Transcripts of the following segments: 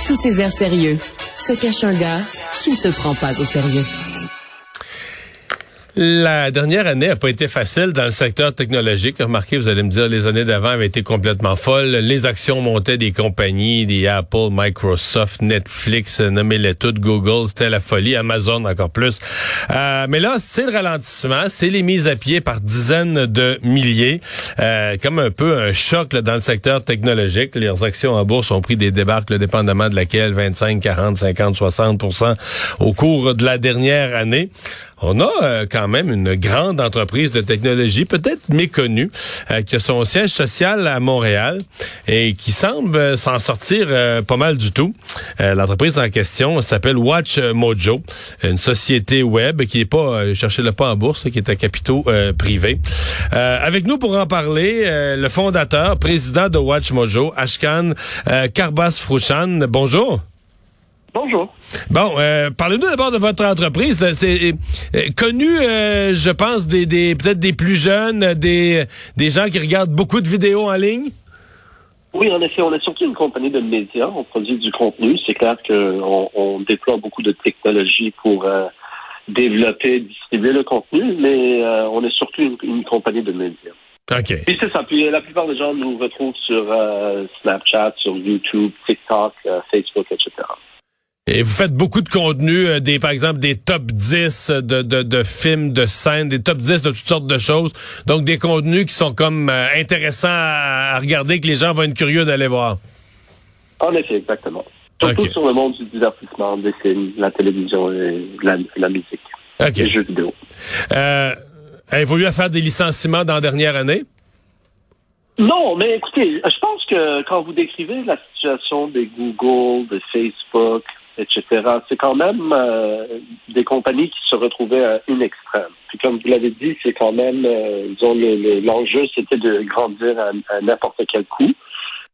Sous ses airs sérieux, se cache un gars qui ne se prend pas au sérieux. La dernière année a pas été facile dans le secteur technologique. Remarquez, vous allez me dire, les années d'avant avaient été complètement folles. Les actions montaient des compagnies, des Apple, Microsoft, Netflix, nommez-les toutes, Google, c'était la folie, Amazon encore plus. Euh, mais là, c'est le ralentissement, c'est les mises à pied par dizaines de milliers, euh, comme un peu un choc dans le secteur technologique. Les actions en bourse ont pris des débarques, dépendamment de laquelle 25, 40, 50, 60% au cours de la dernière année on a euh, quand même une grande entreprise de technologie, peut-être méconnue, euh, qui a son siège social à Montréal et qui semble euh, s'en sortir pas mal du tout. L'entreprise en question s'appelle Watch Mojo, une société web qui est pas, cherchez le pas en bourse, qui est à capitaux privés. avec nous pour en parler, le fondateur, président de Watch Mojo, Ashkan Karbas Frouchan. Bonjour. Bonjour. Bon, euh, parlez-nous d'abord de votre entreprise. C'est euh, connu, euh, je pense, des, des peut-être des plus jeunes, des, des gens qui regardent beaucoup de vidéos en ligne? Oui, en effet, on est surtout une compagnie de médias. On produit du contenu. C'est clair qu'on on déploie beaucoup de technologies pour développer, distribuer le contenu, mais on est surtout une, compagnie de médias. OK. Puis c'est ça. Puis la plupart des gens nous retrouvent sur Snapchat, sur YouTube, TikTok, Facebook, etc. Et vous faites beaucoup de contenu, euh, des par exemple des top 10 de, de, de, films, de scènes, des top 10 de toutes sortes de choses. Donc des contenus qui sont comme euh, intéressants à, regarder, que les gens vont être curieux d'aller voir. En effet, exactement. Surtout sur le monde du divertissement, des films, la télévision et la, la musique. Les jeux vidéo. Euh, avez-vous eu à faire des licenciements dans la dernière année? Non, mais écoutez, je pense que quand vous décrivez la situation des Google, de Facebook, etc. C'est quand même euh, des compagnies qui se retrouvaient à une extrême. Puis comme vous l'avez dit, c'est quand même, euh, l'enjeu, c'était de grandir à, n'importe quel coût.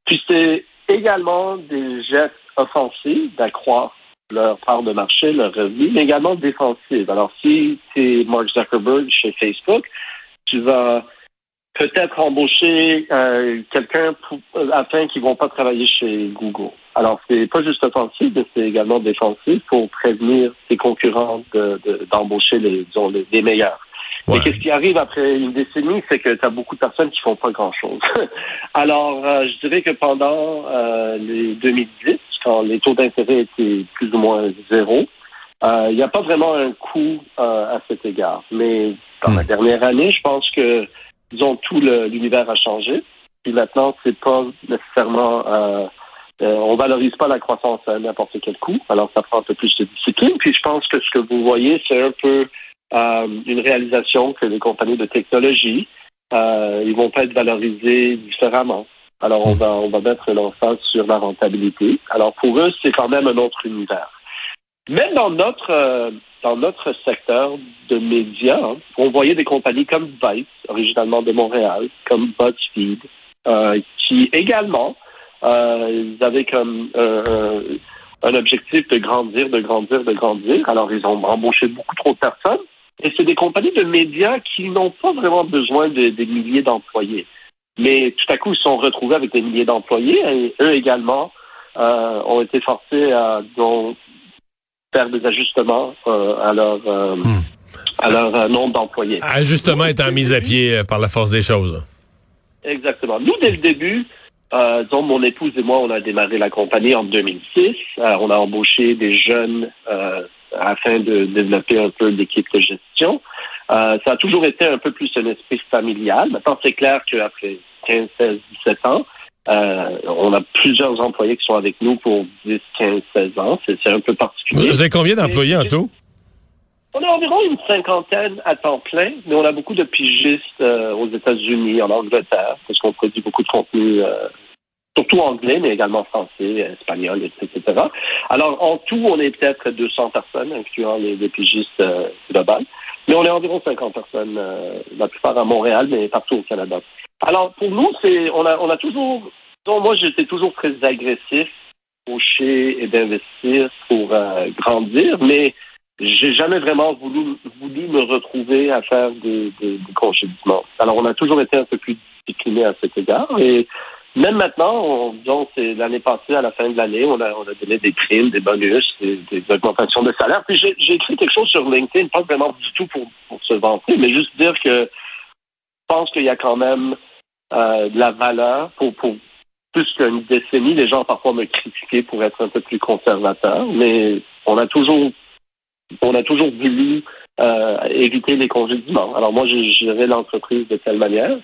Puis c'est également des gestes offensifs d'accroître leur part de marché, leur revenu, mais également défensifs. Alors si tu es Mark Zuckerberg chez Facebook, tu vas peut-être embaucher euh, quelqu'un euh, afin qu'ils vont pas travailler chez Google. Alors, c'est pas juste offensif, mais c'est également défensif pour prévenir ses concurrents d'embaucher de, les, disons, les, meilleurs. Et qu'est-ce qui arrive après une décennie, c'est que tu as beaucoup de personnes qui font pas grand-chose. Alors, euh, je dirais que pendant euh, les 2010, quand les taux d'intérêt étaient plus ou moins zéro, il n'y a pas vraiment un coût à cet égard. Mais dans la hmm. dernière année, je pense que disons, tout l'univers a changé. Puis maintenant, c'est pas nécessairement, euh, on valorise pas la croissance à n'importe quel coût. Alors, ça prend un peu plus de discipline. Puis je pense que ce que vous voyez, c'est un peu euh, une réalisation que les compagnies de technologie, euh, ils vont pas être valorisés différemment. Alors, on va, on va mettre l'emphase sur la rentabilité. Alors, pour eux, c'est quand même un autre univers. Même dans notre euh, dans notre secteur de médias, on voyait des compagnies comme Vice, originalement de Montréal, comme BuzzFeed, euh, qui également ils avaient comme euh, un objectif de grandir, de grandir, de grandir. Alors ils ont embauché beaucoup trop de personnes. Et c'est des compagnies de médias qui n'ont pas vraiment besoin de, des milliers d'employés. Mais tout à coup, ils se sont retrouvés avec des milliers d'employés et eux également euh, ont été forcés à donc, faire des ajustements euh, à leur, euh, hmm. à leur euh, nombre d'employés. Ajustement étant mis à pied par la force des choses. Exactement. Nous, dès le début, euh, donc mon épouse et moi, on a démarré la compagnie en 2006. on a embauché des jeunes afin de développer un peu l'équipe de gestion. ça a toujours été un peu plus un esprit familial. Maintenant, c'est clair qu'après 15, 16, 17 ans, euh, on a plusieurs employés qui sont avec nous pour 10, 15, 16 ans. C'est un peu particulier. Vous avez combien d'employés en tout? On a environ une cinquantaine à temps plein, mais on a beaucoup de pigistes euh, aux États-Unis, en Angleterre, parce qu'on produit beaucoup de contenu, euh, surtout anglais, mais également français, espagnol, etc. Alors, en tout, on est peut-être 200 personnes, incluant les, pigistes globales. Mais on est environ 50 personnes, la plupart à Montréal, mais partout au Canada. Alors, pour nous, c'est on a, on a toujours... moi, j'étais toujours très agressif, pocher et d'investir pour euh, grandir, mais j'ai jamais vraiment voulu, voulu me retrouver à faire des, des, Alors, on a toujours été un peu plus discipliné à cet égard et même maintenant, disons, c'est l'année passée, à la fin de l'année, on a, on a donné des primes, des bonus, des, augmentations de salaire. Puis j'ai écrit quelque chose sur LinkedIn, pas vraiment du tout pour, pour se vanter, mais juste dire que je pense qu'il y a quand même euh, de la valeur pour, pour plus qu'une décennie. Les gens parfois me critiquaient pour être un peu plus conservateur, mais on a toujours on a toujours voulu euh, éviter les congédiements. Alors moi, j'ai géré l'entreprise de telle manière.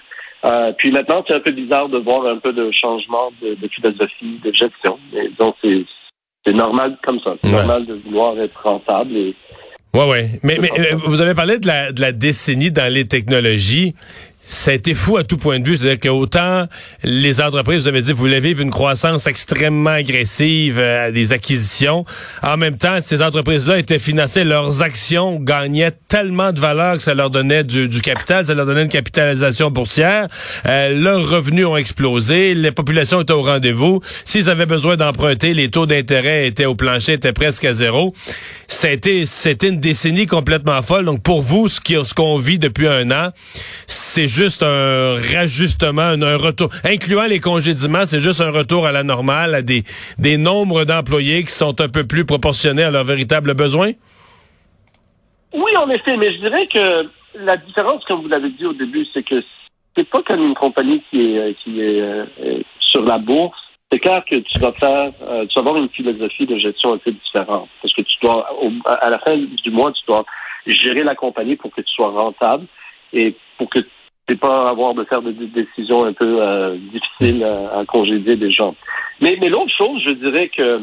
Euh, puis maintenant, c'est un peu bizarre de voir un peu de changement de, philosophie, de gestion. donc, c'est normal comme ça. C'est normal de vouloir être rentable. Et, Ouais, ouais. Mais, mais euh, vous avez parlé de la, de la décennie dans les technologies ça a été fou à tout point de vue. C'est-à-dire qu'autant les entreprises, vous avez dit, vous voulez vivre une croissance extrêmement agressive, euh, des acquisitions. En même temps, ces entreprises-là étaient financées, leurs actions gagnaient tellement de valeur que ça leur donnait du, capital, ça leur donnait une capitalisation boursière. Euh, leurs revenus ont explosé, les populations étaient au rendez-vous. S'ils avaient besoin d'emprunter, les taux d'intérêt étaient au plancher, étaient presque à zéro. C'était, c'était une décennie complètement folle. Donc pour vous, ce qu'on vit depuis un an, c'est juste un rajustement, un, retour, incluant les congédiements, c'est juste un retour à la normale, à des, des nombres d'employés qui sont un peu plus proportionnés à leurs véritables besoins? Oui, en effet, mais je dirais que la différence, comme vous l'avez dit au début, c'est que c'est pas comme une compagnie qui est, euh, qui est euh, sur la bourse. C'est clair que tu vas faire, euh, tu vas avoir une philosophie de gestion un peu différente. Parce que tu dois, à la fin du mois, tu dois gérer la compagnie pour que tu sois rentable et pour que c'est pas avoir de faire des décisions un peu euh, difficiles à, congédier des gens. Mais, mais l'autre chose, je dirais que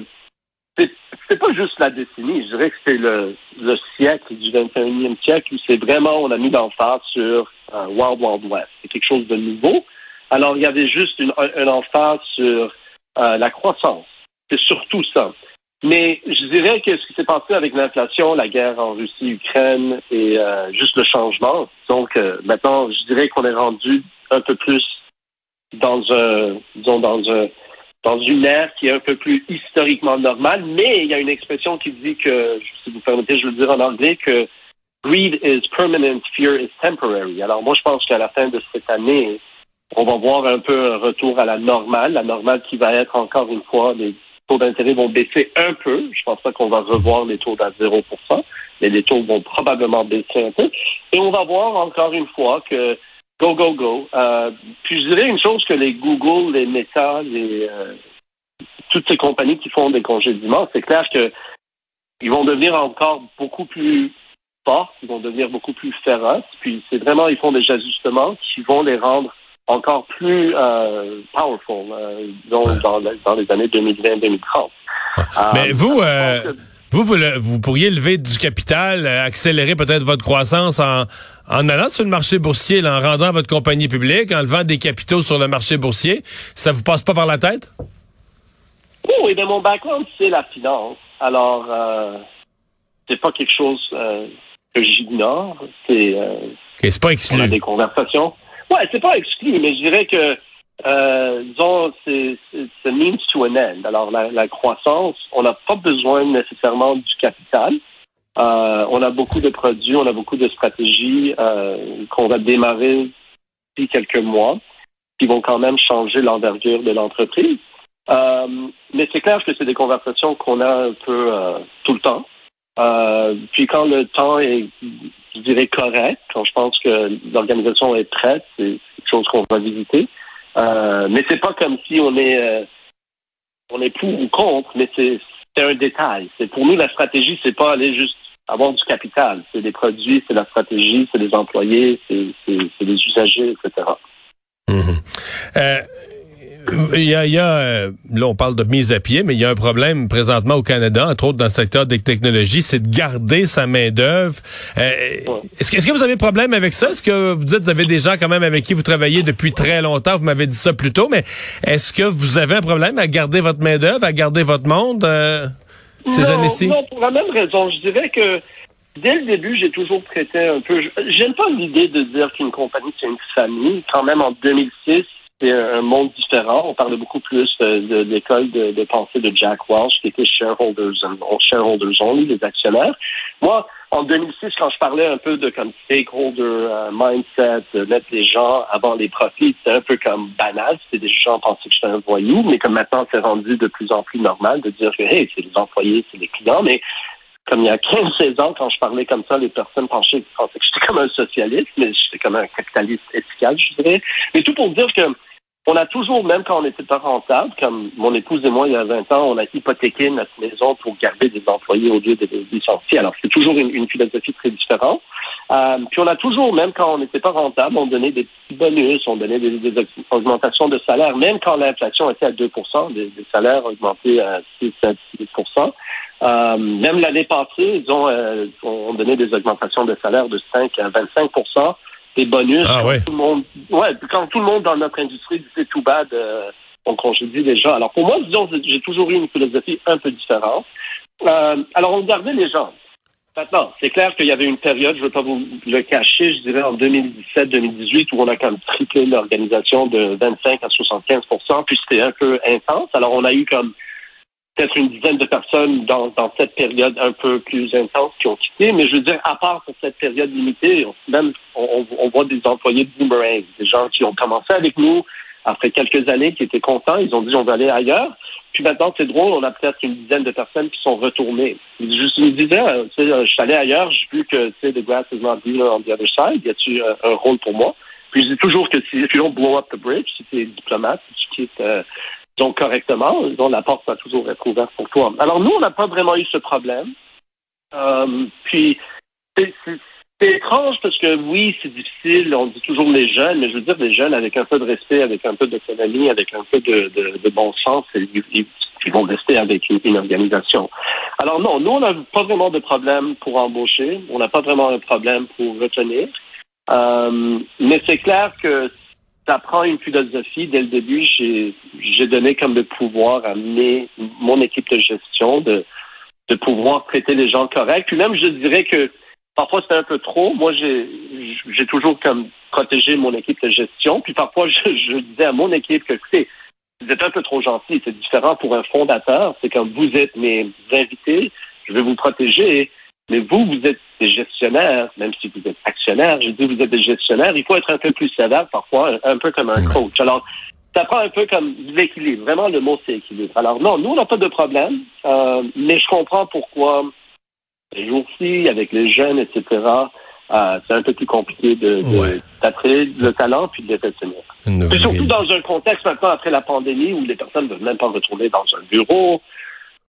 c'est pas juste la décennie, je dirais que c'est le, le siècle du 21e siècle où c'est vraiment, on a mis l'emphase sur euh, Wild Wild West. C'est quelque chose de nouveau. Alors, il y avait juste une, un, emphase sur euh, la croissance. C'est surtout ça. Mais je dirais que ce qui s'est passé avec l'inflation, la guerre en Russie, Ukraine et euh, juste le changement. Donc euh, maintenant, je dirais qu'on est rendu un peu plus dans un, disons dans un, dans une ère qui est un peu plus historiquement normale. Mais il y a une expression qui dit que, si vous permettez, je vais le dire en anglais que greed is permanent, fear is temporary. Alors moi, je pense qu'à la fin de cette année, on va voir un peu un retour à la normale, la normale qui va être encore une fois des taux d'intérêt vont baisser un peu. Je pense pas qu'on va revoir les taux à 0% mais les taux vont probablement baisser un peu. Et on va voir encore une fois que go, go, go. Euh, puis je dirais une chose que les Google, les Meta, les, euh, toutes ces compagnies qui font des congédiements, c'est clair que ils vont devenir encore beaucoup plus forts, ils vont devenir beaucoup plus féroces. Puis c'est vraiment, ils font des ajustements qui vont les rendre encore plus euh, powerful euh, dans, dans, les années 2020-2030. Mais euh, vous, euh, vous, vous, vous, pourriez lever du capital, accélérer peut-être votre croissance en, en allant sur le marché boursier, en rendant votre compagnie publique, en levant des capitaux sur le marché boursier. Ça vous passe pas par la tête? Oui, mais mon background, c'est la finance. Alors, euh, c'est pas quelque chose que j'ignore. C'est c'est pas exclu. On a des conversations. C'est pas exclu, mais je dirais que euh, disons, c'est means to an end. Alors, la, croissance, on n'a pas besoin nécessairement du capital. Euh, on a beaucoup de produits, on a beaucoup de stratégies euh, qu'on va démarrer depuis quelques mois, qui vont quand même changer l'envergure de l'entreprise. Mais c'est clair que c'est des conversations qu'on a un peu tout le temps. Puis quand le temps est dirais, correct. Quand je pense que l'organisation est prête, c'est quelque chose qu'on va visiter. Euh, mais c'est pas comme si on est euh, on est pour ou contre, mais c'est un détail. C'est pour nous la stratégie, c'est pas aller juste avoir du capital. C'est des produits, c'est la stratégie, c'est les employés, c'est les usagers, etc. Il y a, il y a euh, là, on parle de mise à pied, mais il y a un problème présentement au Canada, entre autres dans le secteur des technologies, c'est de garder sa main-d'œuvre. Euh, est-ce, que, est-ce que vous avez problème avec ça? Est-ce que vous dites, vous avez des gens quand même avec qui vous travaillez depuis très longtemps? Vous m'avez dit ça plus tôt, mais est-ce que vous avez un problème à garder votre main-d'œuvre, à garder votre monde euh, ces années-ci? Non, pour la même raison. Je dirais que dès le début, j'ai toujours traité un peu. J'aime pas l'idée de dire qu'une compagnie, c'est une famille. Quand même, en 2006, c'est un monde différent. On parlait beaucoup plus de, l'école de, pensée de Jack Welch, qui était shareholders, shareholders only, les actionnaires. Moi, en 2006, quand je parlais un peu de comme stakeholder euh, mindset, de mettre les gens avant les profits, c'était un peu comme banal. C'était des gens pensaient que j'étais un voyou, mais comme maintenant, c'est rendu de plus en plus normal de dire que, hey, c'est les employés, c'est les clients. Mais comme il y a 15-16 ans, quand je parlais comme ça, les personnes pensaient, pensaient que j'étais comme un socialiste, mais j'étais comme un capitaliste efficace, je dirais. Mais tout pour dire que on a toujours, même quand on n'était pas rentable, comme mon épouse et moi, il y a 20 ans, on a hypothéqué notre maison pour garder des employés au lieu de les licencier. Alors, c'est toujours une, philosophie très différente. Euh, puis on a toujours, même quand on n'était pas rentable, on donnait des petits bonus, on donnait des, augmentations de salaire, même quand l'inflation était à 2% des, salaires augmentés à 6 à 6 euh, Même l'année passée, ils ont, euh, on donné des augmentations de salaire de 5 à 25 des bonus. Ah, quand tout le monde, ouais, quand tout le monde dans notre industrie disait tout bad, euh, on congédie les gens. Alors pour moi, disons, j'ai toujours eu une philosophie un peu différente. Euh, alors on gardait les gens. Maintenant, c'est clair qu'il y avait une période, je ne veux pas vous le cacher, je dirais en 2017-2018, où on a quand même triplé l'organisation de 25 à 75% puis c'était un peu intense. Alors on a eu comme peut-être une dizaine de personnes dans, dans cette période un peu plus intense qui ont quitté. Mais je veux dire, à part pour cette période limitée, même on, on voit des employés de boomerang, des gens qui ont commencé avec nous après quelques années, qui étaient contents, ils ont dit on va aller ailleurs. Puis maintenant, c'est drôle, on a peut-être une dizaine de personnes qui sont retournées. Je me disais, euh, je suis allé ailleurs, j'ai vu que, tu sais, the grass is not greener on the other side. Y a-tu un, un rôle pour moi? Puis je dis toujours que si, if you don't blow up the bridge, si tu es diplomate, si tu quittes euh, donc correctement, la porte va toujours être ouverte pour toi. Alors nous, on n'a pas vraiment eu ce problème. Euh, puis c'est étrange parce que oui, c'est difficile. On dit toujours les jeunes, mais je veux dire les jeunes avec un peu de respect, avec un peu d'autonomie, avec un peu de, bon sens, ils, ils, vont rester avec une, organisation. Alors non, nous on n'a pas vraiment de problème pour embaucher. On n'a pas vraiment un problème pour retenir. Euh, mais c'est clair que ça prend une philosophie. Dès le début, j'ai donné comme le pouvoir à mes, mon équipe de gestion de, de pouvoir traiter les gens corrects. Puis même, je dirais que parfois c'était un peu trop. Moi, j'ai toujours comme protégé mon équipe de gestion. Puis parfois, je, je disais à mon équipe que, écoutez, vous êtes un peu trop gentil. C'est différent pour un fondateur. C'est comme vous êtes mes invités, je vais vous protéger. Mais vous, vous êtes des gestionnaires, même si vous êtes actionnaire, je dis vous êtes des gestionnaires, il faut être un peu plus sévère parfois, un peu comme un coach. Alors, ça prend un peu comme l'équilibre. Vraiment, le mot, c'est équilibre. Alors, non, nous, on n'a pas de problème, euh, mais je comprends pourquoi les jours-ci, avec les jeunes, etc., euh, c'est un peu plus compliqué de, de le talent puis de les retenir. surtout dans un contexte maintenant après la pandémie où les personnes ne veulent même pas retourner dans un bureau,